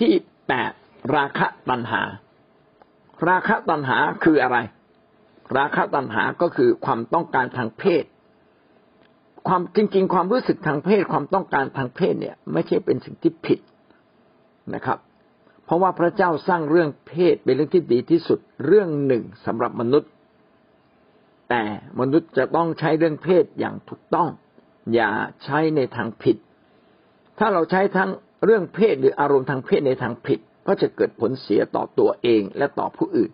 ที่แปดราคะตัณหา ราคะตัณหาคืออะไร ราคะตัณหาก็คือความต้องการทางเพศ ความจริง ๆ ความรู้สึกทางเพศ ความต้องการทางเพศเนี่ย ไม่ใช่เป็นสิ่งที่ผิดนะครับ เพราะว่าพระเจ้าสร้างเรื่องเพศเป็นเรื่องที่ดีที่สุดเรื่องหนึ่งสำหรับมนุษย์ แต่มนุษย์จะต้องใช้เรื่องเพศอย่างถูกต้อง อย่าใช้ในทางผิด ถ้าเราใช้ทั้ง เรื่องเพศหรืออารมณ์ทางเพศในทางผิดก็จะเกิดผลเสียต่อตัวเองและต่อผู้อื่น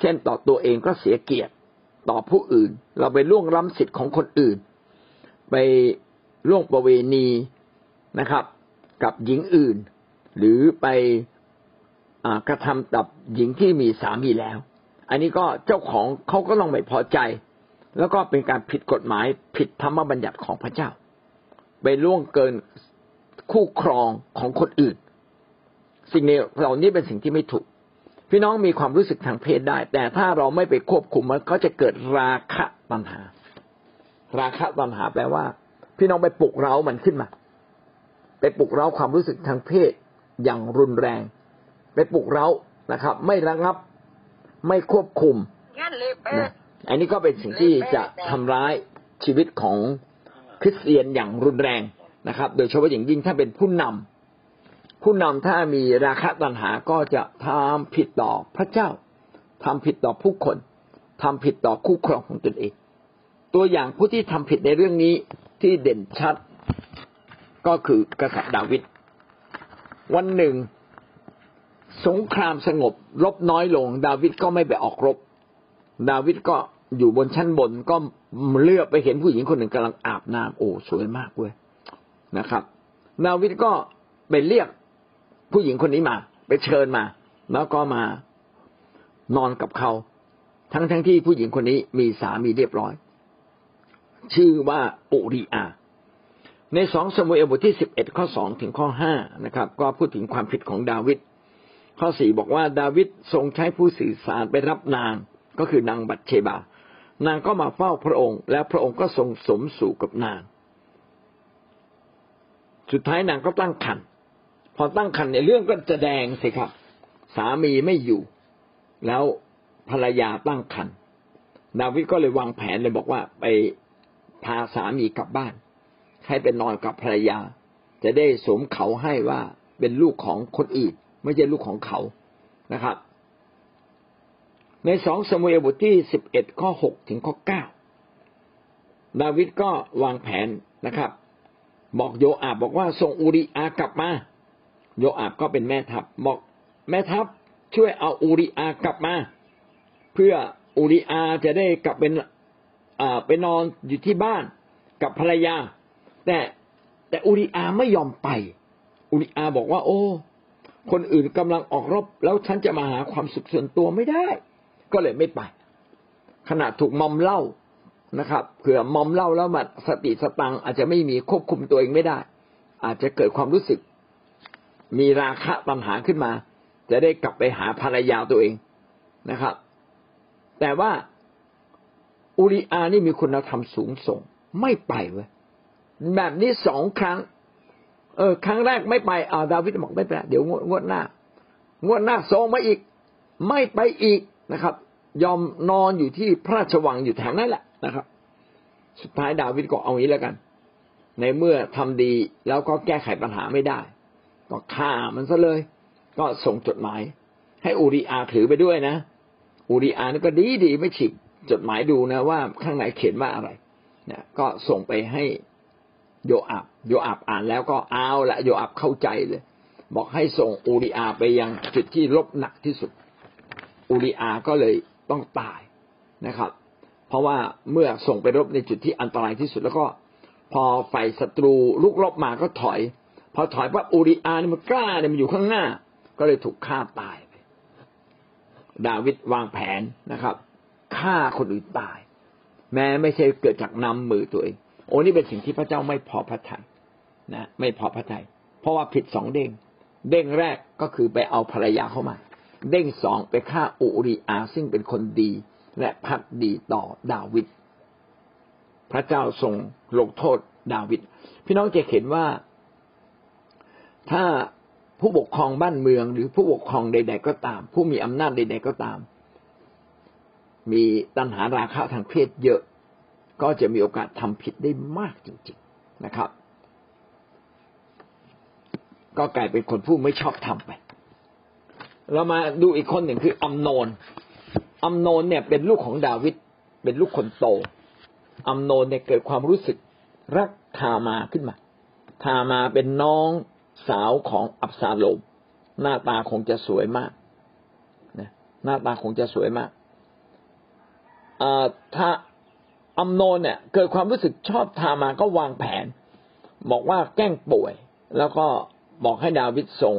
เช่นต่อตัวเองก็เสียเกียรติต่อผู้อื่น เราไปล่วงล้ำสิทธิ์ของคนอื่น ไปล่วงประเวณีนะครับ กับหญิงอื่น หรือไปกระทำกับหญิงที่มีสามีแล้ว อันนี้ก็เจ้าของเขาก็ต้องไม่พอใจ แล้วก็เป็นการผิดกฎหมายผิดธรรมบัญญัติของพระเจ้า ไปล่วงเกิน คู่ครองของคนอื่น สิ่งนี้เหล่านี้เป็นสิ่งที่ไม่ถูก พี่น้องมีความรู้สึกทางเพศได้ แต่ถ้าเราไม่ไปควบคุมมันก็จะเกิดราคะตัณหา ราคะตัณหาแปลว่า พี่น้องไปปลุกเร้ามันขึ้นมา ไปปลุกเร้าความรู้สึกทางเพศอย่างรุนแรง ไปปลุกเร้านะครับ ไม่ระงับไม่ควบคุมนะอันนี้ก็เป็นสิ่งที่จะทำร้ายชีวิตของคริสเตียนอย่างรุนแรง นะครับ โดยเฉพาะอย่างยิ่งถ้าเป็นผู้นำผู้นำถ้ามีราคะตัณหาก็จะทำผิดต่อพระเจ้าทำผิดต่อผู้คนทำผิดต่อคู่ครองของตนเอง ตัวอย่างผู้ที่ทำผิดในเรื่องนี้ที่เด่นชัด ก็คือกษัตริย์ดาวิดวันหนึ่ง สงครามสงบรบน้อยลง ดาวิดก็ไม่ไปออกรบ ดาวิดก็อยู่บนชั้นบนก็เลือกไปเห็นผู้หญิงคนหนึ่งกำลังอาบน้ำโอ้สวยมากเว้ย นะครับดาวิดก็ไปเรียกผู้หญิงคนนี้มา ไปเชิญมา แล้วก็มานอนกับเขา ทั้งทั้งที่ผู้หญิงคนนี้มีสามีเรียบร้อย ชื่อว่าอุริอา ในสองสมุเอลบทที่สิบเอ็ดข้อสองถึงข้อห้านะครับ ก็พูดถึงความผิดของดาวิดข้อสี่บอกว่าดาวิดทรงใช้ผู้สื่อสารไปรับนางก็คือนางบัตเชบา นางก็มาเฝ้าพระองค์ และพระองค์ก็ทรงสมสู่กับนาง สุดท้ายนางก็ตั้งครรภ์พอตั้งครรภ์ในเรื่องก็จะแดงสิครับ สามีไม่อยู่ แล้วภรรยาตั้งครรภ์ดาวิดก็เลยวางแผนเลยบอกว่าไปพาสามีกลับบ้าน ให้เป็นอนกับภรรยา จะได้สมเขาให้ว่าเป็นลูกของคนอื่น ไม่ใช่ลูกของเขานะครับ ในสองสมุเอลบทที่สิบเอ็ดข้อหกถึงข้อเก้าดาวิดก็วางแผนนะครับ บอกโยอาบบอกว่าส่งอูริอากลับมา โยอาบก็เป็นแม่ทัพบอกแม่ทัพช่วยเอาอูริอากลับมา เพื่ออูริอาจะได้กลับเป็นอ่าไปนอนอยู่ที่บ้านกับภรรยา แต่แต่อูริอาไม่ยอมไปอูริอาบอกว่า โอ้ คนอื่นกำลังออกรบ แล้วฉันจะมาหาความสุขส่วนตัวไม่ได้ ก็เลยไม่ไป ขณะถูกมอมเล่า นะครับเผื่อมอมเล่าแล้วมันสติสตังอาจจะไม่มีควบคุมตัวเองไม่ได้ อาจจะเกิดความรู้สึก มีราคะปัญหาขึ้นมา จะได้กลับไปหาภรรยาตัวเองนะครับ แต่ว่าอุริอานี่มีคุณธรรมสูงส่ง ไม่ไปเว้ยแบบนี้สองครั้ง เออ ครั้งแรกไม่ไปอ่าดาวิดบอกไม่ไปเดี๋ยวงวดงวดหน้างวดหน้าสองมาอีก ไม่ไปอีกนะครับ ยอมนอนอยู่ที่พระราชวังอยู่แถวนั้นแหละ นะครับ สุดท้ายดาวิดก็เอางี้แล้วกัน ในเมื่อทำดีแล้วก็แก้ไขปัญหาไม่ได้ ก็ฆ่ามันซะเลย ก็ส่งจดหมาย ให้อูริอาถือไปด้วยนะ อูริอานี่ก็ดีดีไม่ฉิบจดหมายดูนะว่าข้างในเขียนว่าอะไรเนี่ยก็ส่งไปให้โยอาบโยอาบอ่านแล้วก็เอาละโยอาบเข้าใจเลย บอกให้ส่งอูริอาไปยังจุดที่ลบหนักที่สุดอูริอาก็เลยต้องตายนะครับ เพราะว่าเมื่อส่งไปรบในจุดที่อันตรายที่สุดแล้วก็ พอฝ่ายศัตรูลุกรบมาก็ถอย พอถอยปั๊บอูริอาเนี่ยมันกล้าเนี่ยมันอยู่ข้างหน้า ก็เลยถูกฆ่าตายไปดาวิดวางแผนนะครับฆ่าคนอื่นตาย แม้ไม่ใช่เกิดจากนำมือตัวเองโอ้นี่เป็นสิ่งที่พระเจ้าไม่พอพระทยัยนะไม่พอพระทยัยเพราะว่าผิดสองเด้ง เด้งแรกก็คือไปเอาภรรยาเข้ามา เด้งสองไปฆ่าอูริอาซึ่งเป็นคนดี และพักดีต่อดาวิดพระเจ้าทรงลงโทษดาวิดพี่น้องจะเห็นว่าถ้าผู้ปกครองบ้านเมือง หรือผู้ปกครองใด ๆ ก็ตาม ผู้มีอำนาจใด ๆ ก็ตาม มีตัณหาราคะทางเพศเยอะ ก็จะมีโอกาสทำผิดได้มากจริง ๆนะครับ ก็กลายเป็นคนผู้ไม่ชอบทำไป เรามาดูอีกคนหนึ่งคืออัมโนน อัมโนนเนี่ยเป็นลูกของดาวิดเป็นลูกคนโต อัมโนนเนี่ยเกิดความรู้สึกรักทามาขึ้นมา ทามาเป็นน้องสาวของอับซาโลม หน้าตาคงจะสวยมากนะหน้าตาคงจะสวยมากถ้าอัมโนนเนี่ย เกิดความรู้สึกชอบทามาก็วางแผน บอกว่าแกล้งป่วย แล้วก็บอกให้ดาวิดส่ง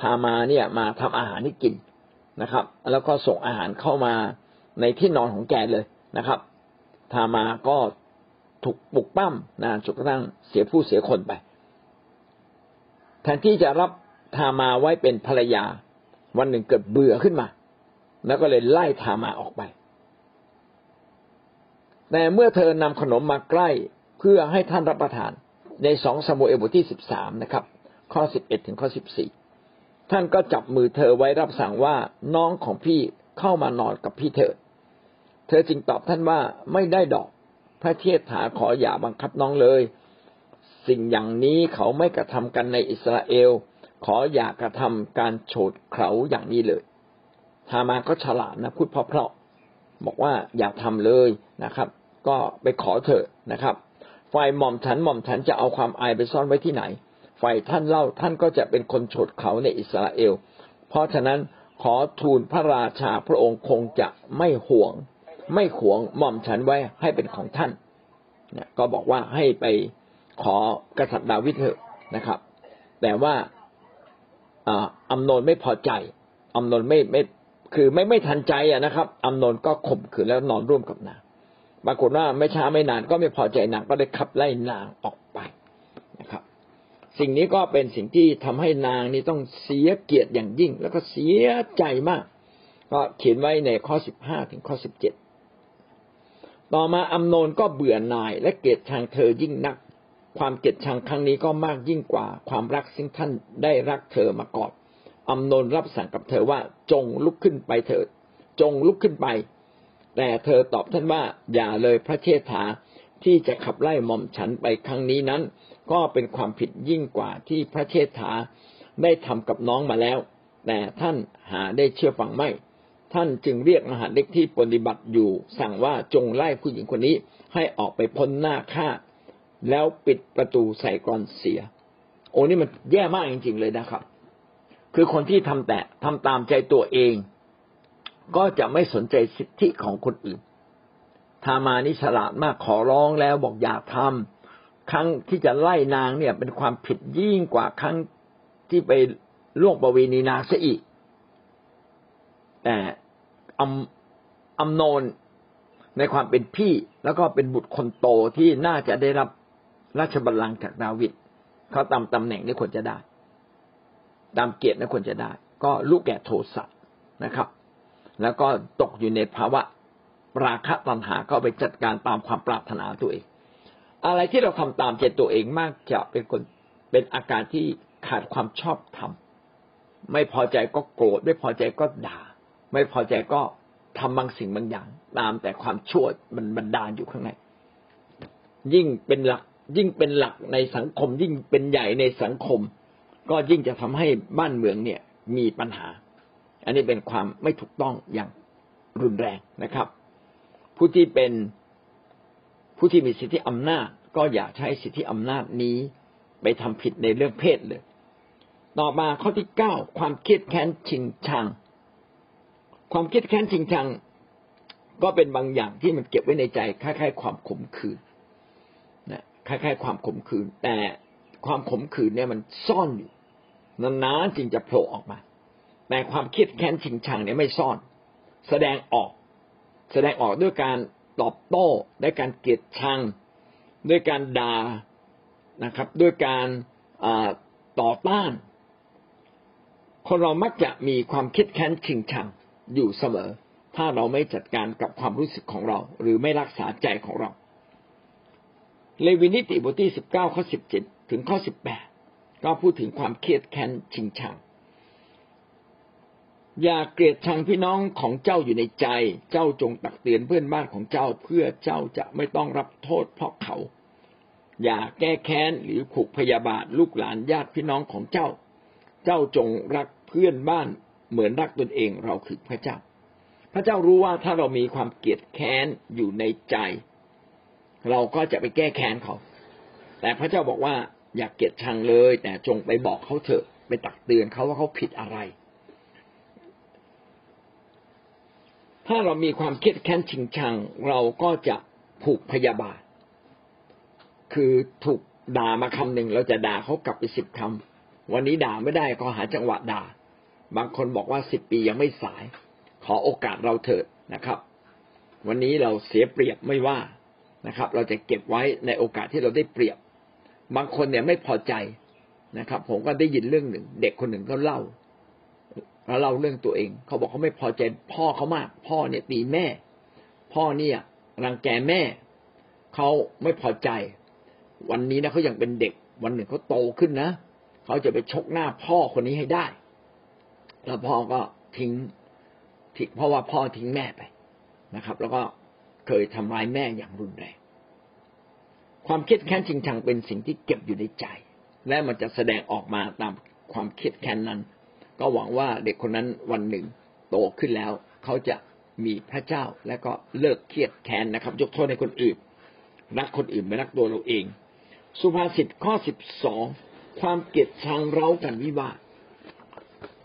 ทามาเนี่ยมาทำอาหารให้กิน นะครับ แล้วก็ส่งอาหารเข้ามาในที่นอนของแกเลยนะครับ ทามาก็ถูกปลุกปั้มนะจนกระทั่งเสียผู้เสียคนไปแทนที่จะรับทามาไว้เป็นภรรยา วันหนึ่งเกิดเบื่อขึ้นมา แล้วก็เลยไล่ทามาออกไป แต่เมื่อเธอนำขนมมาใกล้เพื่อให้ท่านรับประทาน ในสองสมุเอลบทที่สิบสามนะครับ ข้อสิบเอ็ดถึงข้อสิบสี่ ท่านก็จับมือเธอไว้รับสั่งว่าน้องของพี่เข้ามานอนกับพี่เถิด เธอจึงตอบท่านว่าไม่ได้ดอก พระเทศถาขออย่าบังคับน้องเลย สิ่งอย่างนี้เขาไม่กระทำกันในอิสราเอล ขออย่ากระทำการโฉดเขาอย่างนี้เลยฮามาก็ฉลาดนะพูดเพราะๆบอกว่าอย่าทำเลยนะครับ ก็ไปขอเถอะนะครับฝ่ายหม่อมฉันหม่อมฉันจะเอาความอายไปซ่อนไว้ที่ไหน ฝ่ายท่านเล่าท่านก็จะเป็นคนฉดเขาในอิสราเอล เพราะฉะนั้นขอทูลพระราชาพระองค์คงจะไม่ห่วง ไม่หวงหม่อมฉันไว้ให้เป็นของท่านเนี่ยก็บอกว่าให้ไปขอกษัตริย์ดาวิดเถอะนะครับ แต่ว่าอัมโนนไม่พอใจอัมโนนไม่ไม่คือไม่ไม่ทันใจอะนะครับอัมโนนก็ข่มขืนแล้วนอนร่วมกับนางปรากฏว่าไม่ช้าไม่นานก็ไม่พอใจนางก็ได้ขับไล่นางออกไปนะครับ สิ่งนี้ก็เป็นสิ่งที่ทำให้นางนี่ต้องเสียเกียรติอย่างยิ่ง แล้วก็เสียใจมาก ก็เขียนไว้ในข้อสิบห้าถึงข้อสิบเจ็ดต่อมาอัมโนนก็เบื่อหน่ายและเกลียดชังเธอยิ่งนัก ความเกลียดชังครั้งนี้ก็มากยิ่งกว่า ความรักซึ่งท่านได้รักเธอมาก่อนอัมโนนรับสั่งกับเธอว่าจงลุกขึ้นไปเถิด จงลุกขึ้นไป แต่เธอตอบท่านว่าอย่าเลยพระเชษฐา ที่จะขับไล่หม่อมฉันไปครั้งนี้นั้น ก็เป็นความผิดยิ่งกว่าที่พระเชษฐาได้ทำกับน้องมาแล้ว แต่ท่านหาได้เชื่อฟังไม่ ท่านจึงเรียกมหาเด็กที่ปฏิบัติอยู่ สั่งว่าจงไล่ผู้หญิงคนนี้ให้ออกไปพ้นหน้าข้าแล้วปิดประตูใส่กรอนเสีย โอ้นี่มันแย่มากจริง ๆ เลยนะครับ คือคนที่ทำแต่ทำตามใจตัวเอง ก็จะไม่สนใจสิทธิของคนอื่น ทามานิฉลาดมากขอร้องแล้วบอกอย่าทำครั้งที่จะไล่นางเนี่ยเป็นความผิดยิ่งกว่าครั้งที่ไปล่วงประเวณีนางซะอีก แต่อัมอัมโนนในความเป็นพี่แล้วก็เป็นบุตรคนโตที่น่าจะได้รับราชบัลลังก์จากดาวิดเขาตามตำแหน่งนี่ควรจะได้ ตามเกียรตินี่ควรจะได้ ก็ลูกแก่โทสะนะครับ แล้วก็ตกอยู่ในภาวะ ราคะตัณหาก็ไปจัดการตามความปรารถนาตัวเอง อะไรที่เราทำตามใจตัวเองมากจะเป็นคนเป็นอาการที่ขาดความชอบธรรมไม่พอใจก็โกรธไม่พอใจก็ด่า ไม่พอใจก็ทำบางสิ่งบางอย่าง ตามแต่ความชั่วมันบันดาลอยู่ข้างในยิ่งเป็นหลัก ยิ่งเป็นหลักในสังคม ยิ่งเป็นใหญ่ในสังคม ก็ยิ่งจะทำให้บ้านเมืองเนี่ยมีปัญหา อันนี้เป็นความไม่ถูกต้องอย่างรุนแรงนะครับ ผู้ที่เป็นผู้ที่มีสิทธิอำนาจ ก็อย่าใช้สิทธิอำนาจนี้ไปทำผิดในเรื่องเพศเลย ต่อมาข้อที่เก้าความเครียดแค้นชิงชัง ความเครียดแค้นชิงชัง ก็เป็นบางอย่างที่มันเก็บไว้ในใจคล้ายๆ ความขมขื่นนะคล้ายๆ ความขมขื่นแต่ความขมขื่นเนี่ยมันซ่อนอยู่นานๆจึงจะโผล่ออกมา แต่ความเครียดแค้นชิงชังเนี่ยไม่ซ่อน แสดงออก แสดงออกด้วยการตอบโต้ด้วยการเกลียดชัง ด้วยการด่านะครับ ด้วยการต่อต้าน คนเรามักจะมีความคิดแค้นชิงชังอยู่เสมอ ถ้าเราไม่จัดการกับความรู้สึกของเรา หรือไม่รักษาใจของเรา เลวินิติบทที่สิบเก้าข้อสิบเจ็ดถึงข้อสิบแปดก็พูดถึงความเครียดแค้นชิงชัง อย่าเกลียดชังพี่น้องของเจ้าอยู่ในใจ เจ้าจงตักเตือนเพื่อนบ้านของเจ้าเพื่อเจ้าจะไม่ต้องรับโทษเพราะเขา อย่าแก้แค้นหรือผูกพยาบาทลูกหลานญาติพี่น้องของเจ้า เจ้าจงรักเพื่อนบ้านเหมือนรักตนเองเราคือพระเจ้า พระเจ้ารู้ว่าถ้าเรามีความเกลียดแค้นอยู่ในใจ เราก็จะไปแก้แค้นเขา แต่พระเจ้าบอกว่าอย่าเกลียดชังเลย แต่จงไปบอกเขาเถอะไปตักเตือนเขาว่าเขาผิดอะไร ถ้าเรามีความเครียดแค้นชิงชัง เราก็จะผูกพยาบาท คือถูกด่ามาคำหนึ่งเราจะด่าเขากลับไปสิบคำวันนี้ด่าไม่ได้ก็หาจังหวะด่า บางคนบอกว่าสิบปียังไม่สาย ขอโอกาสเราเถิดนะครับ วันนี้เราเสียเปรียบไม่ว่านะครับ เราจะเก็บไว้ในโอกาสที่เราได้เปรียบ บางคนเนี่ยไม่พอใจนะครับ ผมก็ได้ยินเรื่องหนึ่ง เด็กคนหนึ่งเขาเล่า แล้วเล่าเรื่องตัวเอง เขาบอกเขาไม่พอใจพ่อเขามาก พ่อเนี่ยตีแม่ พ่อเนี่ยรังแกแม่ เขาไม่พอใจ วันนี้นะเขายังเป็นเด็ก วันหนึ่งเขาโตขึ้นนะเขาจะไปชกหน้าพ่อคนนี้ให้ได้ แล้วพ่อก็ทิ้งทิ้งเพราะว่าพ่อทิ้งแม่ไปนะครับ แล้วก็เคยทำร้ายแม่อย่างรุนแรงความครียดแค้นจริงจังเป็นสิ่งที่เก็บอยู่ในใจ และมันจะแสดงออกมาตามความครียดแค้นนั้น ก็หวังว่าเด็กคนนั้นวันหนึ่งโตขึ้นแล้ว เขาจะมีพระเจ้าและก็เลิกเครียดแค้นนะครับ ยกโทษให้คนอื่น รักคนอื่นไม่รักตัวเราเอง สุภาษิตข้อสิบสองความเกลียดชังเร้ากันวิวาท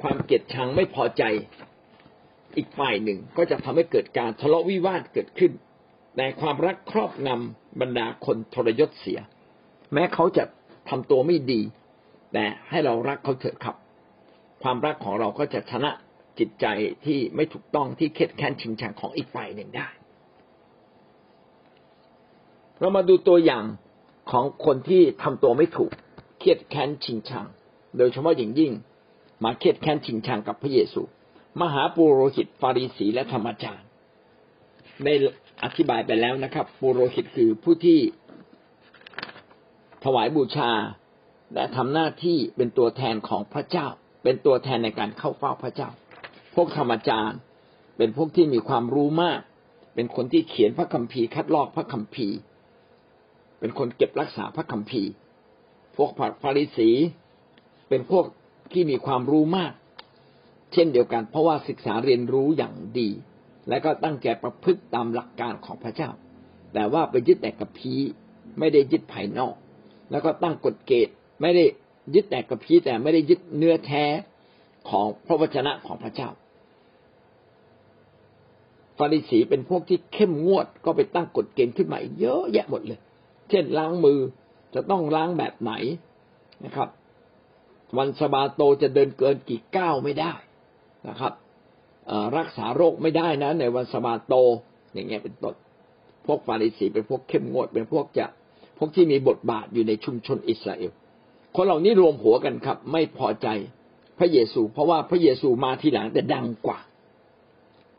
ความเกลียดชังไม่พอใจอีกฝ่ายหนึ่งก็จะทำให้เกิดการทะเลาะวิวาทเกิดขึ้น แต่ความรักครอบงำบรรดาคนทรยศเสีย แม้เขาจะทำตัวไม่ดี แต่ให้เรารักเขาเถิดครับ ความรักของเราก็จะชนะจิตใจที่ไม่ถูกต้องที่เข็ดแค้นชิงชังของอีกฝ่ายหนึ่งได้ เรามาดูตัวอย่างของคนที่ทำตัวไม่ถูกเครียดแค้นชิงชัง โดยเฉพาะอย่างยิ่งมาเครียดแค้นชิงชังกับพระเยซู มหาปุโรหิตฟาริสีและธรรมจารย์ในอธิบายไปแล้วนะครับปุโรหิตคือผู้ที่ถวายบูชา และทำหน้าที่เป็นตัวแทนของพระเจ้า เป็นตัวแทนในการเข้าเฝ้าพระเจ้า พวกธรรมจารย์ เป็นพวกที่มีความรู้มาก เป็นคนที่เขียนพระคัมภีร์คัดลอกพระคัมภีร์ เป็นคนเก็บรักษาพระคัมภีร์ พวกผัดฟาริสี เป็นพวกที่มีความรู้มาก เช่นเดียวกัน เพราะว่าศึกษาเรียนรู้อย่างดี และก็ตั้งใจประพฤติตามหลักการของพระเจ้า แต่ว่าไปยึดแต่กับพีไม่ได้ยึดภายนอก แล้วก็ตั้งกฎเกณฑ์ไม่ได้ ยึดแต่กับพีแต่ไม่ได้ยึดเนื้อแท้ของพระวจนะของพระเจ้าฟาริสีเป็นพวกที่เข้มงวดก็ไปตั้งกฎเกณฑ์ขึ้นมาเยอะแยะหมดเลย เช่นล้างมือจะต้องล้างแบบไหนนะครับ วันสบาโตจะเดินเกินกี่ก้าวไม่ได้นะครับรักษาโรคไม่ได้นะ ในวันสมาโตอย่างเงี้ยเป็นต้นพวกฟาริสีเป็นพวกเข้มงวดเป็นพวกจะพวกที่มีบทบาทอยู่ในชุมชนอิสราเอล คนเหล่านี้รวมหัวกันครับ ไม่พอใจพระเยซู เพราะว่าพระเยซูมาทีหลังแต่ดังกว่า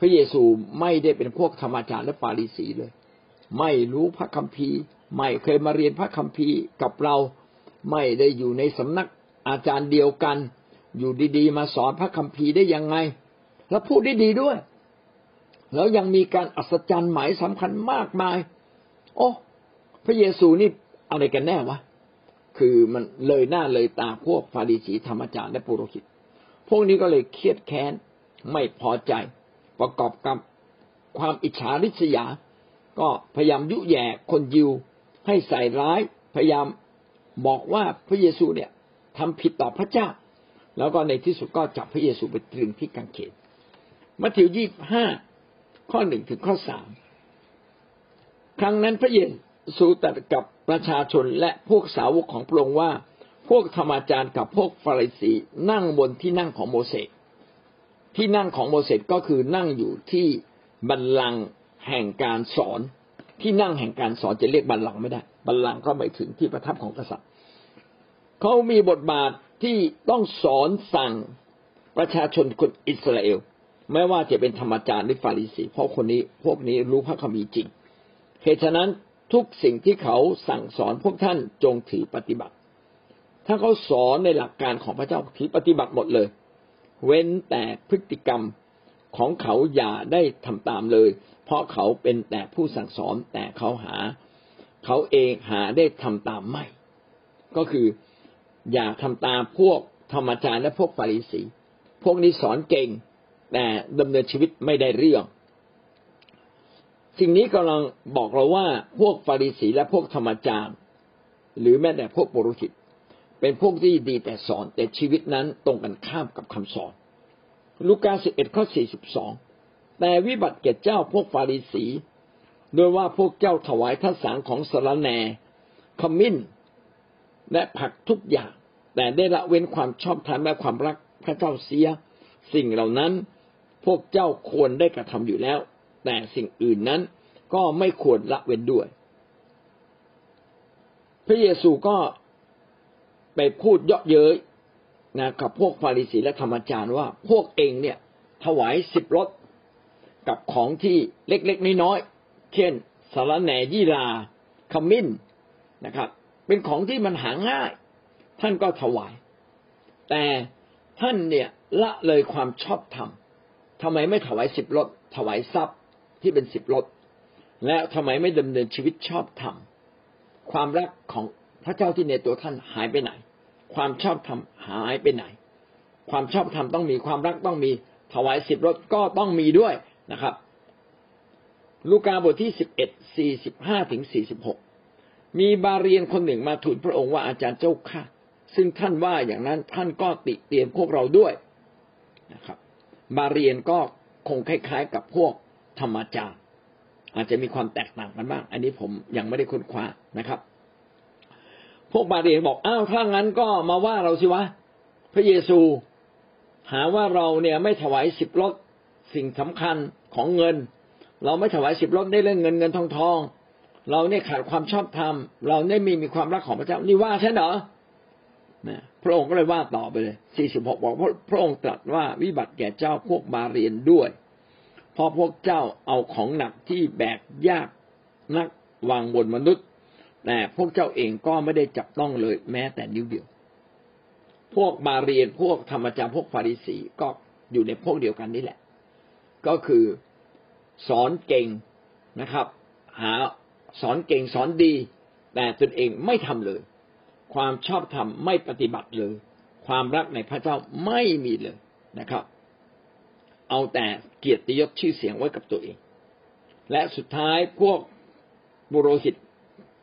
พระเยซูไม่ได้เป็นพวกธรรมจารย์และฟาริสีเลย ไม่รู้พระคัมภีร์ ไม่เคยมาเรียนพระคัมภีร์กับเรา ไม่ได้อยู่ในสำนักอาจารย์เดียวกัน อยู่ดีๆ มาสอนพระคัมภีร์ได้ยังไง แล้วพูดได้ดีด้วย แล้วยังมีการอัศจรรย์หมายสำคัญมากมาย โอ้ พระเยซูนี่อะไรกันแน่วะ คือมันเลยหน้าเลยตาพวกฟาริสีธรรมจารย์และปุโรหิต พวกนี้ก็เลยเครียดแค้นไม่พอใจ ประกอบกับความอิจฉาริษยา ก็พยายามยุแย่คนยิว ให้ใส่ร้ายพยายามบอกว่าพระเยซูเนี่ยทำผิดต่อพระเจ้า แล้วก็ในที่สุดก็จับพระเยซูไปตรึงที่กางเขนมัทธิวยี่ห้าข้อหนึ่งถึงข้อสามครั้งนั้นพระเย ซูตรัสกับประชาชนและพวกสาวกของพระองค์ว่า พวกธรรมาจารย์กับพวกฟาริสีนั่งบนที่นั่งของโมเสสที่นั่งของโมเสสก็คือนั่งอยู่ที่บัลลังก์แห่งการสอน ที่นั่งแห่งการสอนจะเรียกบัลลังก์ไม่ได้ บัลลังก์ก็หมายถึงที่ประทับของกษัตริย์เขามีบทบาทที่ต้องสอนสั่งประชาชนคนอิสราเอลไม่ว่าจะเป็นธรรมจารย์หรือฟาริสีเพราะคนนี้พวกนี้รู้พระคัมภีร์จริงเหตุฉะนั้น ทุกสิ่งที่เขาสั่งสอนพวกท่านจงถือปฏิบัติ ถ้าเขาสอนในหลักการของพระเจ้าถือปฏิบัติหมดเลย เว้นแต่พฤติกรรมของเขาอย่าได้ทำตามเลย เพราะเขาเป็นแต่ผู้สั่งสอนแต่เขาหา เขาเองหาได้ทำตามไม่ ก็คืออย่าทำตามพวกธรรมจารย์และพวกฟาริสี พวกนี้สอนเก่ง แต่ดำเนินชีวิตไม่ได้เรื่อง สิ่งนี้กำลังบอกเราว่าพวกฟาริสีและพวกธรรมจารย์ หรือแม้แต่พวกปุรุษิต เป็นพวกที่ดีแต่สอนแต่ชีวิตนั้นตรงกันข้ามกับคำสอน ลูกาสิบเอ็ดข้อสี่สิบสองแต่วิบัติแก่เจ้าพวกฟาริสีโดยว่าพวกเจ้าถวายทัศสางของสารแนขมิ้น และผักทุกอย่าง แต่ได้ละเว้นความชอบธรรมและความรักพระเจ้าเสีย สิ่งเหล่านั้นพวกเจ้าควรได้กระทำอยู่แล้ว แต่สิ่งอื่นนั้นก็ไม่ควรละเว้นด้วย พระเยซูก็ไปพูดเยาะเย้ยนะกับพวกฟาริสีและธรรมจารย์ว่าพวกเองเนี่ยถวายสิบรถกับของที่เล็กๆน้อยๆเช่นสารแหน่ยี่ลาขมิ้นนะครับ เป็นของที่มันหาง่าย ท่านก็ถวาย แต่ท่านเนี่ยละเลยความชอบธรรมทำไมไม่ถวายสิบรถถวายทรัพย์ ที่เป็นสิบรถและทำไมไม่ดำเนินชีวิตชอบธรรมความรักของพระเจ้าที่ในตัวท่านหายไปไหน ความชอบธรรมหายไปไหน ความชอบธรรมต้องมีความรักต้องมีถวายสิบรถก็ต้องมีด้วยนะครับ ลูกาบทที่สิบเอ็ดสี่สิบห้าถึงสี่สิบหกมีบาเรียนคนหนึ่งมาทูลพระองค์ว่าอาจารย์เจ้าข้าซึ่งท่านว่าอย่างนั้นท่านก็ติเตียนพวกเราด้วยนะครับ บาเรียนก็คงคล้ายๆกับพวก ธรรมจารอาจจะมีความแตกต่างกันบ้าง อันนี้ผมยังไม่ได้ค้นคว้านะครับ พวกบาเรียนบอกอ้าวถ้างั้นก็มาว่าเราสิวะ พระเยซู หาว่าเราเนี่ยไม่ถวายสิบรถสิ่งสำคัญของเงิน เราไม่ถวายสิบรถได้เรื่องเงินเงินทองทองเราเนี่ยขาดความชอบธรรม เราเนี่ยมีมีความรักของพระเจ้านี่ว่าใช่เหรอนะพระองค์ก็เลยว่าต่อไปเลยสี่สิบหกบอกพระองค์ตรัสว่าวิบัติแก่เจ้าพวกบาเรียนด้วย เพราะพวกเจ้าเอาของหนักที่แบกยากนักวางบนมนุษย์ แต่พวกเจ้าเองก็ไม่ได้จับต้องเลยแม้แต่นิ้วเดียว พวกบาเรียนพวกธรรมจารพวกฟาริสีก็อยู่ในพวกเดียวกันนี่แหละ ก็คือสอนเก่งนะครับ หาสอนเก่งสอนดี แต่ตนเองไม่ทำเลย ความชอบธรรมไม่ปฏิบัติเลย ความรักในพระเจ้าไม่มีเลยนะครับ เอาแต่เกียรติยศชื่อเสียงไว้กับตัวเอง และสุดท้ายพวกบุโรหิต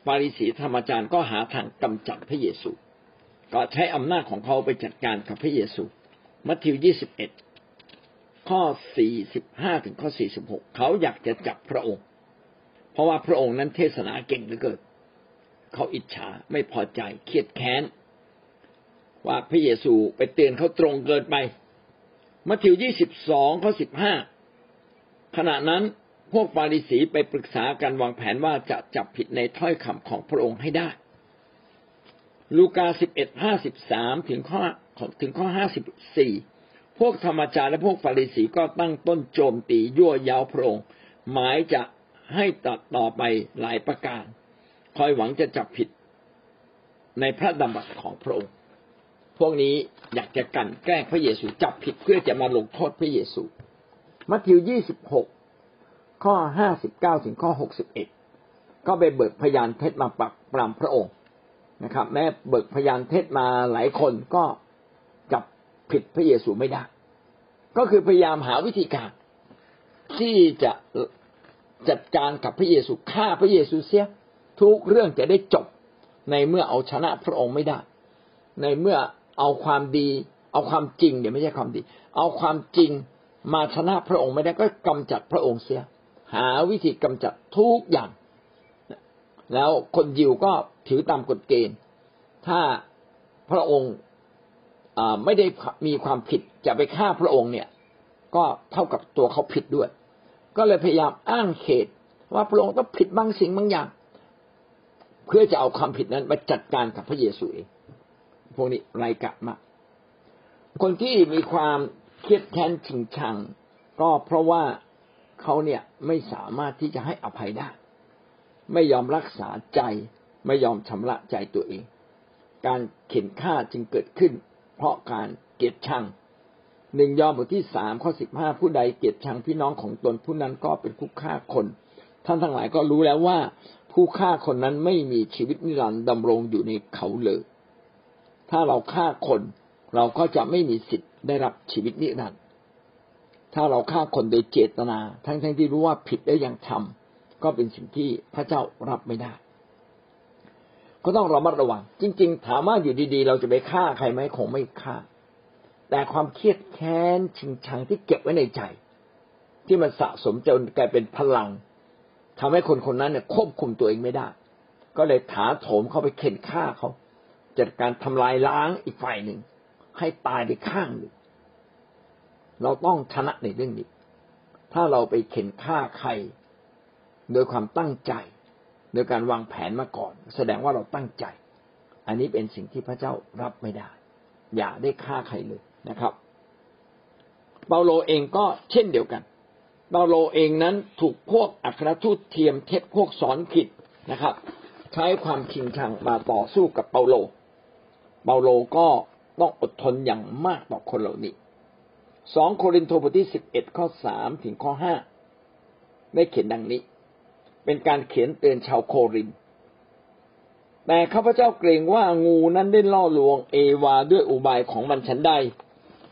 ฟาริสีธรรมจารย์ก็หาทางกำจัดพระเยซู ก็ใช้อำนาจของเขาไปจัดการกับพระเยซู มัทธิวยี่สิบเอ็ดข้อสี่สิบห้าถึงข้อสี่สิบหกเขาอยากจะจับพระองค์ เพราะว่าพระองค์นั้นเทศนาเก่งเหลือเกินเขาอิจฉาไม่พอใจเครียดแค้น ว่าพระเยซูไปเตือนเขาตรงเกินไป มัทธิวยี่สิบสองข้อสิบห้าขณะนั้นพวกฟาริสีไปปรึกษากันวางแผนว่าจะจับผิดในถ้อยคำของพระองค์ให้ได้ ลูกาสิบเอ็ดห้าสิบสามถึงข้อถึงข้อห้าสิบสี่พวกธรรมจารย์และพวกฟาริสีก็ตั้งต้นโจมตียั่วยาวพระองค์ หมายจะให้ตัดต่อไปหลายประการ คอยหวังจะจับผิดในพระดำรัสของพระองค์ พวกนี้อยากจะกันแกล้งพระเยซูจับผิดเพื่อจะมาลงโทษพระเยซูมัทธิวยี่สิบหกข้อห้าสิบเก้าถึงข้อหกสิบเอ็ดก็ไปเบิกพยานเท็จมาปักปรามพระองค์นะครับ แม้เบิกพยานเท็จมาหลายคนก็จับผิดพระเยซูไม่ได้ ก็คือพยายามหาวิธีการ ที่จะจัดการกับพระเยซูฆ่าพระเยซูเสีย ทุกเรื่องจะได้จบในเมื่อเอาชนะพระองค์ไม่ได้ ในเมื่อ เอาความดี เอาความจริงเดี๋ยวไม่ใช่ความดี เอาความจริงมาชนะพระองค์ไม่ได้ก็กำจัดพระองค์เสีย หาวิธีกำจัดทุกอย่าง แล้วคนยิวก็ถือตามกฎเกณฑ์ ถ้าพระองค์ไม่ได้มีความผิดจะไปฆ่าพระองค์เนี่ย ก็เท่ากับตัวเขาผิดด้วย ก็เลยพยายามอ้างเหตุว่าพระองค์ต้องผิดบางสิ่งบางอย่าง เพื่อจะเอาความผิดนั้นมาจัดการกับพระเยซูเอง พวกนี้ไรกะมากคนที่มีความเครียดแค้นชิงชัง ก็เพราะว่าเขาเนี่ยไม่สามารถที่จะให้อภัยได้ ไม่ยอมรักษาใจ ไม่ยอมชำระใจตัวเอง การเข็นฆ่าจึงเกิดขึ้น เพราะการเกลียดชังหนึ่งยอห์นบทที่สามข้อสิบห้าผู้ใดเกลียดชังพี่น้องของตนผู้นั้นก็เป็นผู้ฆ่าคน ท่านทั้งหลายก็รู้แล้วว่า ผู้ฆ่าคนนั้นไม่มีชีวิตนิรันดร์ดำรงอยู่ในเขาเลย ถ้าเราฆ่าคนเราก็จะไม่มีสิทธิ์ได้รับชีวิตนิรันดร์ถ้าเราฆ่าคนโดยเจตนา ทั้งๆทที่รู้ว่าผิดแล้วยังทำก็เป็นสิ่งที่พระเจ้ารับไม่ได้ ก็ต้องระมัดระวัง จริง ๆ ถามว่าอยู่ดีๆ เราจะไปฆ่าใครไหมคงไม่ฆ่า แต่ความเครียดแค้นชิงชังที่เก็บไว้ในใจ ที่มันสะสมจนกลายเป็นพลังทำให้คนคนนั้นเนี่ยควบคุมตัวเองไม่ได้ ก็เลยถาโถมเข้าไปเข็นฆ่าเขา จัดการทำลายล้างอีกฝ่ายหนึ่ง ให้ตายไปข้างหนึ่ง เราต้องชนะในเรื่องนี้ ถ้าเราไปเข็นฆ่าใคร โดยความตั้งใจ โดยการวางแผนมาก่อน แสดงว่าเราตั้งใจ อันนี้เป็นสิ่งที่พระเจ้ารับไม่ได้ อย่าได้ฆ่าใครเลยนะครับ เปาโลเองก็เช่นเดียวกัน เปาโลเองนั้นถูกพวกอัครทูตเทียมเท็จพวกสอนผิดนะครับ ใช้ความชิงชังมาต่อสู้กับเปาโล เปาโลก็ต้องอดทนอย่างมากต่อคนเหล่านี้สองโครินธ์บทที่สิบเอ็ดข้อสามถึงข้อห้าได้เขียนดังนี้ เป็นการเขียนเตือนชาวโคริน แต่ข้าพเจ้าเกรงว่างูนั้นได้ล่อลวงเอวาด้วยอุบายของมันฉันใด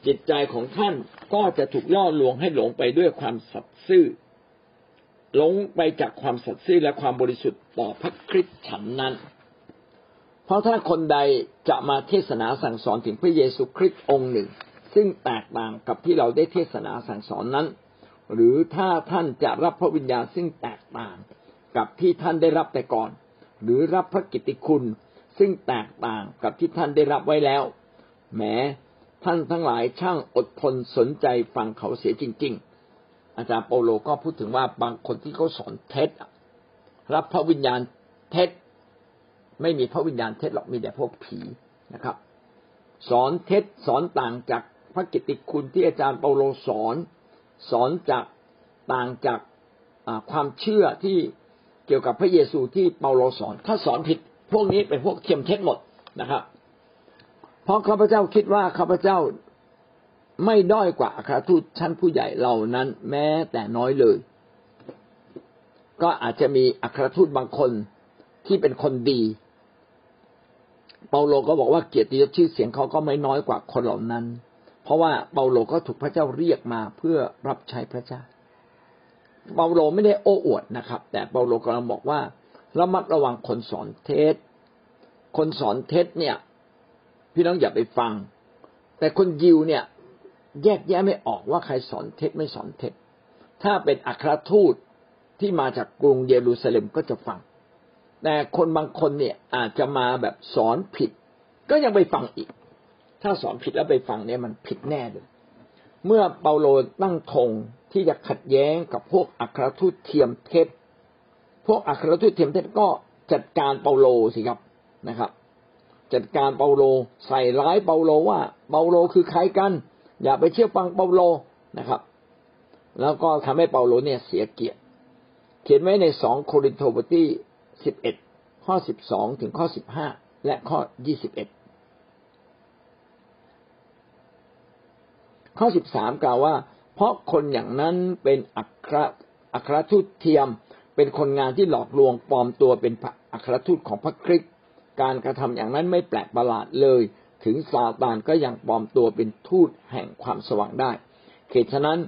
จิตใจของท่านก็จะถูกล่อลวงให้หลงไปด้วยความสัตย์ซื่อหลงไปจากความสัตย์ซื่อและความบริสุทธิ์ต่อพระคริสต์ฉันนั้น ราะถ้าคนใดจะมาเทศนาสั่งสอนถึงพระเยซูคริสต์องค์หนึ่ง ซึ่งแตกต่างกับที่เราได้เทศนาสั่งสอนนั้น หรือถ้าท่านจะรับพระวิญญาณซึ่งแตกต่างกับที่ท่านได้รับแต่ก่อน หรือรับพระกิตติคุณ ซึ่งแตกต่างกับที่ท่านได้รับไว้แล้ว แม้ท่านทั้งหลายช่างอดทนสนใจฟังเขาเสียจริง ๆ อาจารย์เปโลก็พูดถึงว่าบางคนที่เขาสอนเท็จรับพระวิญญาณเท็จ ไม่มีพระวิญญาณเท็จหรอกมีแต่พวกผีนะครับ สอนเท็จสอนต่างจากพระกิตติคุณที่อาจารย์เปาโลสอน สอนจากต่างจากความเชื่อที่เกี่ยวกับพระเยซูที่เปาโลสอน ถ้าสอนผิดพวกนี้เป็นพวกเทียมเท็จหมดนะครับ เพราะข้าพเจ้าคิดว่าข้าพเจ้าไม่ด้อยกว่าอัครทูตชั้นผู้ใหญ่เหล่านั้น แม้แต่น้อยเลย ก็อาจจะมีอัครทูตบางคนที่เป็นคนดี เปาโลก็บอกว่าเกียรติยศชื่อเสียงเขาก็ไม่น้อยกว่าคนเหล่านั้น เพราะว่าเปาโลก็ถูกพระเจ้าเรียกมาเพื่อรับใช้พระเจ้า เปาโลไม่ได้โอ้อวดนะครับ แต่เปาโลกำลังบอกว่าระมัดระวังคนสอนเทศคนสอนเทศเนี่ย พี่น้องอย่าไปฟัง แต่คนยิวเนี่ย แยกแยะไม่ออกว่าใครสอนเทศไม่สอนเทศถ้าเป็นอัครทูตที่มาจากกรุงเยรูซาเล็มก็จะฟัง แต่คนบางคนเนี่ยอาจจะมาแบบสอนผิด ก็ยังไปฟังอีก ถ้าสอนผิดแล้วไปฟังเนี่ยมันผิดแน่เลย เมื่อเปาโลตั้งธงที่จะขัดแย้งกับพวกอัครทูตเทียมเท็จพวกอัครทูตเทียมเท็จก็จัดการเปาโลสิครับนะครับ จัดการเปาโลใส่ร้ายเปาโลว่าเปาโลคือใครกัน อย่าไปเชื่อฟังเปาโลนะครับ แล้วก็ทำให้เปาโลเนี่ยเสียเกียรติ เขียนไว้ในสองโครินธ์บทที่ สิบเอ็ดข้อสิบสองถึงข้อสิบห้าและข้อยี่สิบเอ็ดข้อสิบสามกล่าวว่า เพราะคนอย่างนั้นเป็นอัครอัครทูตเทียม เป็นคนงานที่หลอกลวงปลอมตัวเป็นอัครทูตของพระคริสต์การกระทำอย่างนั้นไม่แปลกประหลาดเลย ถึงซาตานก็ยังปลอมตัวเป็นทูตแห่งความสว่างได้เหตุฉะนั้น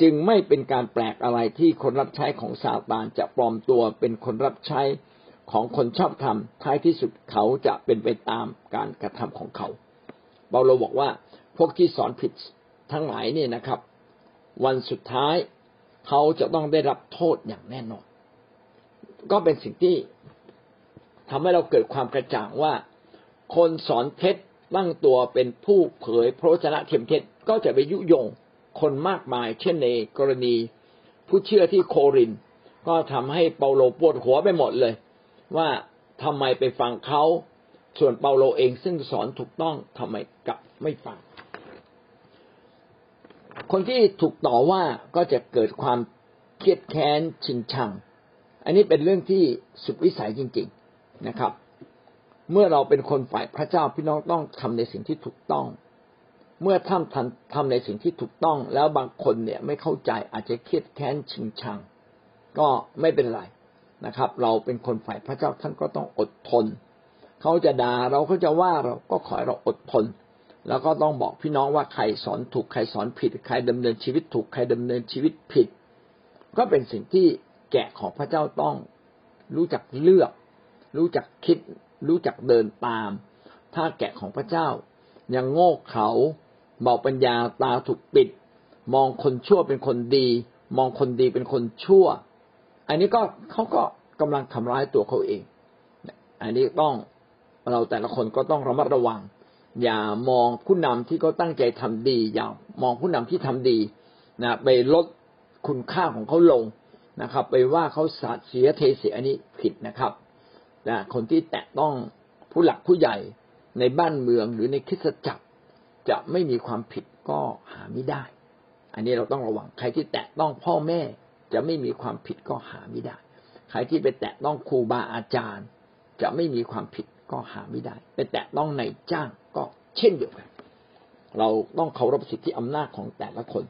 จึงไม่เป็นการแปลกอะไรที่คนรับใช้ของซาตานจะปลอมตัวเป็นคนรับใช้ของคนชอบธรรมท้ายที่สุดเขาจะเป็นไปตามการกระทำของเขาเปาโลบอกว่าพวกที่สอนผิดทั้งหลายเนี่ยนะครับ วันสุดท้ายเขาจะต้องได้รับโทษอย่างแน่นอน ก็เป็นสิ่งที่ทำให้เราเกิดความกระจ่างว่า คนสอนเท็จตั้งตัวเป็นผู้เผยพระชนะเทียมเท็จก็จะไปยุยง คนมากมาย เช่นในกรณีผู้เชื่อที่โคริน ก็ทำให้เปาโลปวดหัวไปหมดเลย ว่าทำไมไปฟังเขาส่วนเปาโลเองซึ่งสอนถูกต้องทำไมกลับไม่ฟัง คนที่ถูกต่อว่าก็จะเกิดความเครียดแค้นชิงชัง อันนี้เป็นเรื่องที่สุดวิสัยจริง ๆนะครับ เมื่อเราเป็นคนฝ่ายพระเจ้าพี่น้องต้องทำในสิ่งที่ถูกต้อง เมื่อท่านทำทำในสิ่งที่ถูกต้องแล้วบางคนเนี่ยไม่เข้าใจอาจจะเครียดแค้นชิงชัง ก็ไม่เป็นไรนะครับ เราเป็นคนฝ่ายพระเจ้าท่านก็ต้องอดทน เขาจะด่าเราเขาจะว่าเราก็ขอให้เราอดทน แล้วก็ต้องบอกพี่น้องว่าใครสอนถูกใครสอนผิด ใครดำเนินชีวิตถูกใครดำเนินชีวิตผิด ก็เป็นสิ่งที่แกะของพระเจ้าต้องรู้จักเลือก รู้จักคิด รู้จักเดินตาม ถ้าแกะของพระเจ้ายังโง่เขา เบาปัญญาตาถูกปิด มองคนชั่วเป็นคนดี มองคนดีเป็นคนชั่ว อันนี้ก็เขาก็กำลังทำร้ายตัวเขาเอง อันนี้ต้องเราแต่ละคนก็ต้องระมัดระวัง อย่ามองผู้นำที่เขาตั้งใจทำดี อย่ามองผู้นำที่ทำดีนะไปลดคุณค่าของเขาลงนะครับ ไปว่าเขาสาเสียเทเสียอันนี้ผิดนะครับนะคนที่แตะต้องผู้หลักผู้ใหญ่ในบ้านเมืองหรือในคริสตจักร จะไม่มีความผิดก็หาไม่ได้ อันนี้เราต้องระวัง ใครที่แตะต้องพ่อแม่จะไม่มีความผิดก็หาไม่ได้ ใครที่ไปแตะต้องครูบาอาจารย์ จะไม่มีความผิดก็หาไม่ได้ ไปแตะต้องในจ้างก็เช่นเดียวกัน เราต้องเคารพสิทธิอำนาจของแต่ละคน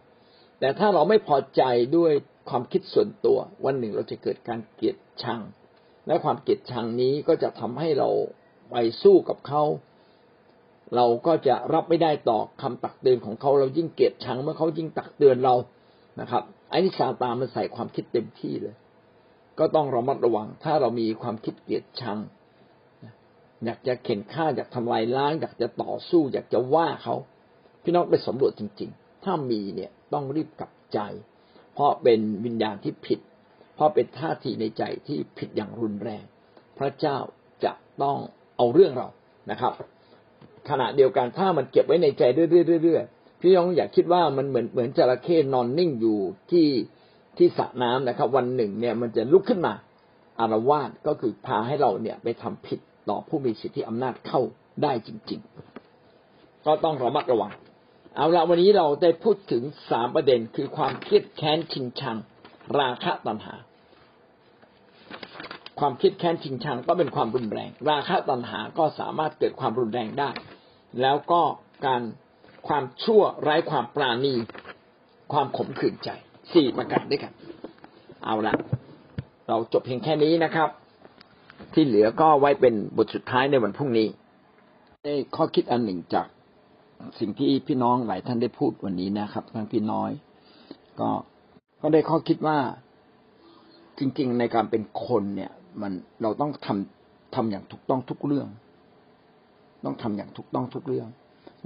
แต่ถ้าเราไม่พอใจด้วยความคิดส่วนตัว วันหนึ่งเราจะเกิดการเกลียดชัง และความเกลียดชังนี้ก็จะทำให้เราไปสู้กับเขา เราก็จะรับไม่ได้ต่อคำตักเตือนของเขาเรายิ่งเกลียดชังเมื่อเขายิ่งตักเตือนเรานะครับไอ้นี่ซาตานมันใส่ความคิดเต็มที่เลย ก็ต้องระมัดระวัง ถ้าเรามีความคิดเกลียดชัง อยากจะเข็นฆ่าอยากทำลายล้าง อยากจะต่อสู้ อยากจะว่าเขา พี่น้องไปสำรวจจริง ๆ ถ้ามีเนี่ยต้องรีบกลับใจ เพราะเป็นวิญญาณที่ผิด เพราะเป็นท่าทีในใจที่ผิดอย่างรุนแรง พระเจ้าจะต้องเอาเรื่องเรานะครับ ขณะเดียวกันถ้ามันเก็บไว้ในใจเรื่อยๆๆพี่น้องอยากคิดว่ามันเหมือนเหมือนจระเข้นอนนิ่งอยู่ที่ที่สระน้ำนะครับ วันหนึ่งเนี่ยมันจะลุกขึ้นมาอารวาสก็คือพาให้เราเนี่ยไปทำผิดต่อผู้มีสิทธิอำนาจเข้าได้จริง ๆ ก็ต้องระมัดระวัง เอาละวันนี้เราได้พูดถึงสามประเด็นคือความเครียดแค้นชิงชัง ราคะตัณหา ความคิดแค้นชิงชังก็เป็นความรุนแรง ราคะตัณหาก็สามารถเกิดความรุนแรงได้ แล้วก็การความชั่วไร้ความปราณี ความขมขื่นใจสี่ประการด้วยกัน เอาละเราจบเพียงแค่นี้นะครับ ที่เหลือก็ไว้เป็นบทสุดท้ายในวันพรุ่งนี้ได้ข้อคิดอันหนึ่งจากสิ่งที่พี่น้องหลายท่านได้พูดวันนี้นะครับทั้งพี่น้อย ก็ก็ได้ข้อคิดว่าจริง ๆ ในการเป็นคนเนี่ย มันเราต้องทำทำอย่างถูกต้องทุกเรื่อง ต้องทำอย่างถูกต้องทุกเรื่อง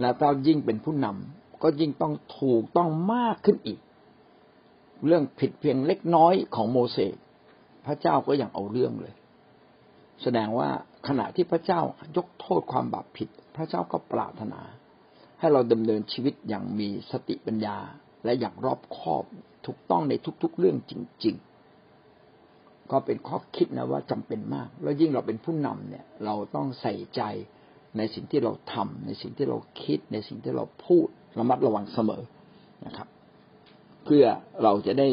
แล้วถ้ายิ่งเป็นผู้นำก็ยิ่งต้องถูกต้องมากขึ้นอีก เรื่องผิดเพียงเล็กน้อยของโมเสสพระเจ้าก็ยังเอาเรื่องเลย แสดงว่าขณะที่พระเจ้ายกโทษความบาปผิด พระเจ้าก็ปรารถนา ให้เราดำเนินชีวิตอย่างมีสติปัญญา และอย่างรอบคอบถูกต้องในทุกๆเรื่องจริง ๆ ก็เป็นข้อคิดนะว่าจำเป็นมาก แล้วยิ่งเราเป็นผู้นำเนี่ย เราต้องใส่ใจในสิ่งที่เราทำในสิ่งที่เราคิด ในสิ่งที่เราพูดระมัดระวังเสมอนะครับ เพื่อเราจะได้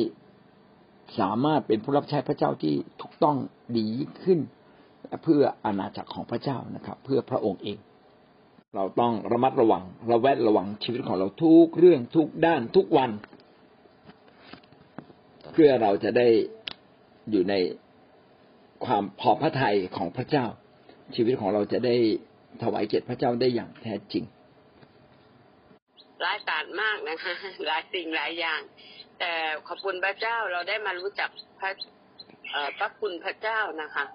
สามารถเป็นผู้รับใช้พระเจ้าที่ถูกต้องดีขึ้น เพื่ออาณาจักรของพระเจ้านะครับ เพื่อพระองค์เอง เราต้องระมัดระวังระแวดระวังชีวิตของเราทุกเรื่องทุกด้านทุกวัน เพื่อเราจะได้ อยู่ในความพอพระทัยของพระเจ้า ชีวิตของเราจะได้ถวายเกียรติพระเจ้าได้อย่างแท้จริงหลายการมากนะคะ หลายสิ่งหลายอย่าง แต่ขอบคุณพระเจ้าเราได้มารู้จักพระพระคุณพระเจ้านะคะ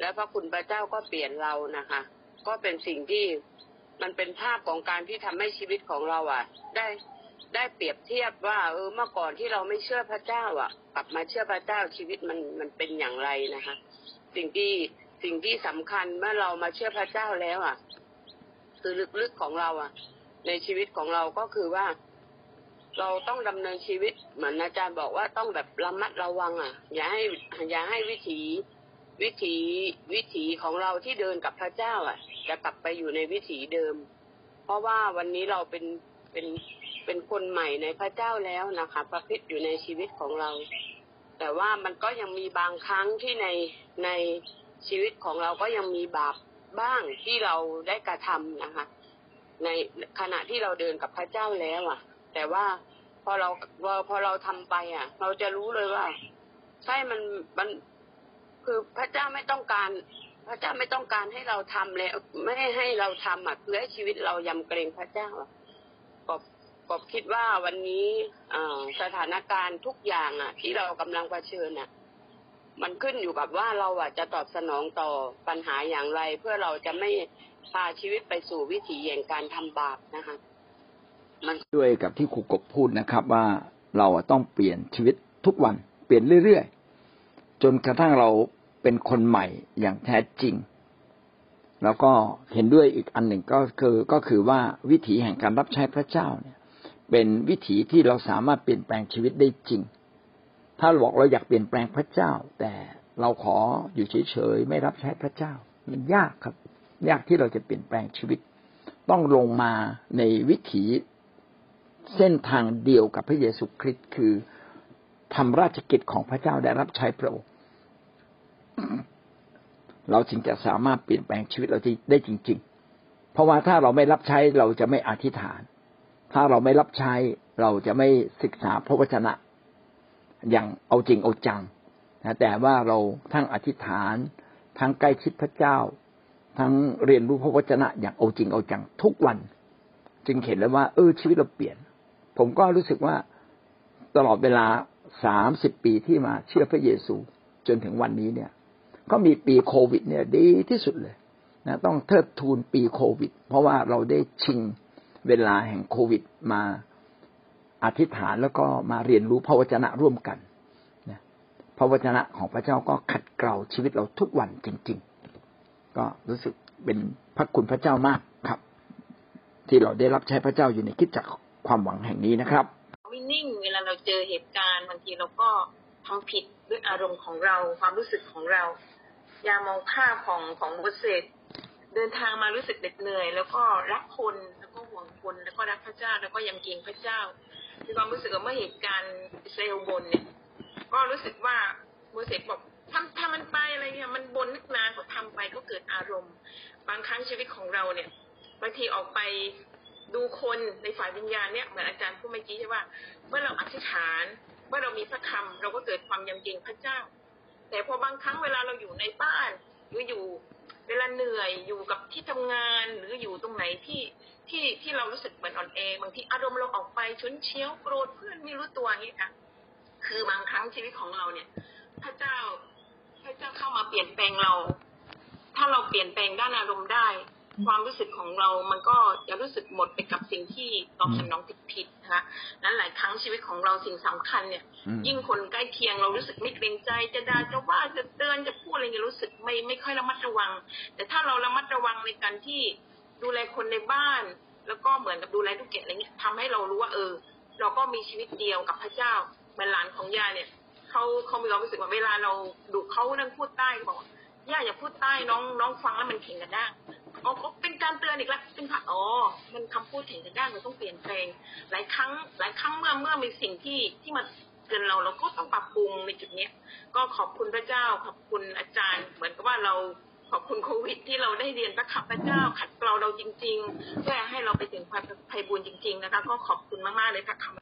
แล้วพระคุณพระเจ้าก็เปลี่ยนเรานะคะ ก็เป็นสิ่งที่มันเป็นภาพของการที่ทำให้ชีวิตของเราอะ ได้ได้เปรียบเทียบว่า เออเมื่อก่อนที่เราไม่เชื่อพระเจ้าอะ ลับมาเชื่อพระเจ้าชีวิตมันมันเป็นอย่างไรนะคะ สิ่งที่สิ่งที่สำคัญเมื่อเรามาเชื่อพระเจ้าแล้วอะ คือลึกๆของเราอะ ในชีวิตของเราก็คือว่า เราต้องดำเนินชีวิตเหมือนอาจารย์บอกว่าต้องแบบระมัดระวัง อะ อย่าให้อย่าให้วิถีวิถีวิถีของเราที่เดินกับพระเจ้า อะ จะกลับไปอยู่ในวิถีเดิม เพราะว่าวันนี้เราเป็นเป็นเป็นคนใหม่ในพระเจ้าแล้วนะคะพระคิดอยู่ในชีวิตของเรา แต่ว่ามันก็ยังมีบางครั้งที่ในในชีวิตของเราก็ยังมีบาปบ้างที่เราได้กระทำนะคะ ในขณะที่เราเดินกับพระเจ้าแล้วอะ แต่ว่าพอเราพอพอเราทำไป อะ เราจะรู้เลยว่า ใช่มันมันคือพระเจ้าไม่ต้องการ พระเจ้าไม่ต้องการให้เราทำแล้วไม่ให้ใหเราทำอะคือให้ชีวิตเรายำเกรงพระเจ้าอะ กบคิดว่าวันนี้สถานการณ์ทุกอย่างอะ ที่เรากำลังเผชิญอะ มันขึ้นอยู่กับว่าเราอะจะตอบสนองต่อปัญหาอย่างไร เพื่อเราจะไม่พาชีวิตไปสู่วิถีแห่งการทำบาปนะคะ มันด้วยกับที่ครูกบพูดนะครับ ว่าเราต้องเปลี่ยนชีวิตทุกวัน เปลี่ยนเรื่อยๆจนกระทั่งเราเป็นคนใหม่อย่างแท้จริง แล้วก็เห็นด้วยอีกอันหนึ่งก็คือก็คือว่าวิถีแห่งการรับใช้พระเจ้าเนี่ย เป็นวิถีที่เราสามารถเปลี่ยนแปลงชีวิตได้จริง ถ้าเราบอกเราอยากเปลี่ยนแปลงพระเจ้า แต่เราขออยู่เฉยๆไม่รับใช้พระเจ้า มันยากครับ ยากที่เราจะเปลี่ยนแปลงชีวิต ต้องลงมาในวิถีเส้นทางเดียวกับพระเยซูคริสต์คือทำราชกิจของพระเจ้าได้รับใช้พระองค์เราจึงจะสามารถเปลี่ยนแปลงชีวิตเราได้จริง ๆ เพราะว่าถ้าเราไม่รับใช้เราจะไม่อธิษฐาน ถ้าเราไม่รับใช้เราจะไม่ศึกษาพระวจนะอย่างเอาจริงเอาจังนะแต่ว่าเราทั้งอธิษฐาน ทั้งใกล้ชิดพระเจ้า ทั้งเรียนรู้พระวจนะอย่างเอาจริงเอาจังทุกวัน จึงเห็นแล้วว่า เออชีวิตเราเปลี่ยน ผมก็รู้สึกว่าตลอดเวลาสามสิบปีที่มาเชื่อพระเยซูจนถึงวันนี้เนี่ย ก็มีปีโควิด เนี่ยดีที่สุดเลยนะต้องเทิดทูนปีโควิด เพราะว่าเราได้ชิง เวลาแห่งโควิดมาอธิษฐานแล้วก็มาเรียนรู้พระวจนะร่วมกันนะพระวจนะของพระเจ้าก็ขัดเกลาชีวิตเราทุกวันจริง ๆ ก็รู้สึกเป็นพระคุณพระเจ้ามากครับ ที่เราได้รับใช้พระเจ้าอยู่ในคิดจักความหวังแห่งนี้นะครับไม่นิ่งเวลาเราเจอเหตุการณ์บางทีเราก็ทำผิดด้วยอารมณ์ของเราความรู้สึกของเรา อย่ามองภาพของของโมเสสเดินทางมารู้สึกเหน็ดเหนื่อย แล้วก็รักคน วก็ห่วงคนแล้วก็รักพระเจ้าแล้วก็ยำเกรงพระเจ้ามีความรู้สึกว่าเมื่อเหตุการณ์อิสราเอลบนเนี่ย ก็รู้สึกว่าโมเสสบอกทำทำมันไปอะไรเนี่ยมันบนนึกนานก็ทำไปก็เกิดอารมณ์ บางครั้งชีวิตของเราเนี่ยบางทีออกไปดูคนในฝ่ายวิญญาณเนี่ยเหมือนอาจารย์พูดเมื่อกี้ใช่ว่า เมื่อเราอธิษฐานเมื่อเรามีพระคำเราก็เกิดความยำเกรงพระเจ้า แต่พอบางครั้งเวลาเราอยู่ในบ้านหรืออยู่เวลาเหนื่อยอยู่กับที่ทำงานหรืออยู่ตรงไหนที่ ที่ที่เรารู้สึกเหมือนอ่อนแอบางทีอารมณ์เราออกไปชุนเชียวโกรธเพื่อนไม่รู้ตัวอย่างนี้ค่ะคือบางครั้งชีวิตของเราเนี่ย พระเจ้าพระเจ้าเข้ามาเปลี่ยนแปลงเรา ถ้าเราเปลี่ยนแปลงด้านอารมณ์ได้ ความรู้สึกของเรา มันก็จะรู้สึกหมดไปกับสิ่งที่ตอบสนองผิดๆนะคะนั้นหลายครั้งชีวิตของเราสิ่งสำคัญเนี่ยอืมยิ่งคนใกล้เคียงเรารู้สึกไม่เกรงใจ จะด่าจะว่าจะเตือนจะพูดอะไรเงี้ยรู้สึกไม่ไม่ค่อยระมัดระวัง แต่ถ้าเราระมัดระวังในการที่ ดูแลคนในบ้าน แล้วก็เหมือนกับดูแลลูกแกะอะไรเงี้ยทำให้เรารู้ว่าเออ เราก็มีชีวิตเดียวกับพระเจ้าเหมือนหลานของยาเนี่ยเขาเขามีความรู้สึกว่าเวลาเราดุเขาเรื่งพูดใต้บอกว่าย่าอย่าพูดใต้น้องน้องฟังแล้วมันเข่งกันได้างอ๋อเป็นการเตือนอีกแล้วเป็นค่ะอ๋อมันคำพูดเข่งกันได้างเราต้องเปลี่ยนแปลง หลายครั้ง หลายครั้งเมื่อเมื่อมีสิ่งที่ที่มาเตือนเราเราก็ต้องปรับปรุงในจุดเนี้ย ก็ขอบคุณพระเจ้าขอบคุณอาจารย์ เหมือนกับว่าเรา ขอบคุณโควิด ที่เราได้เรียนพระคับพระเจ้าขัดเกลาเราจริงๆเพื่อให้เราไปถึงความไพบูรณ์จริง ๆ นะคะ ก็ขอบคุณมากๆเลยพระคำ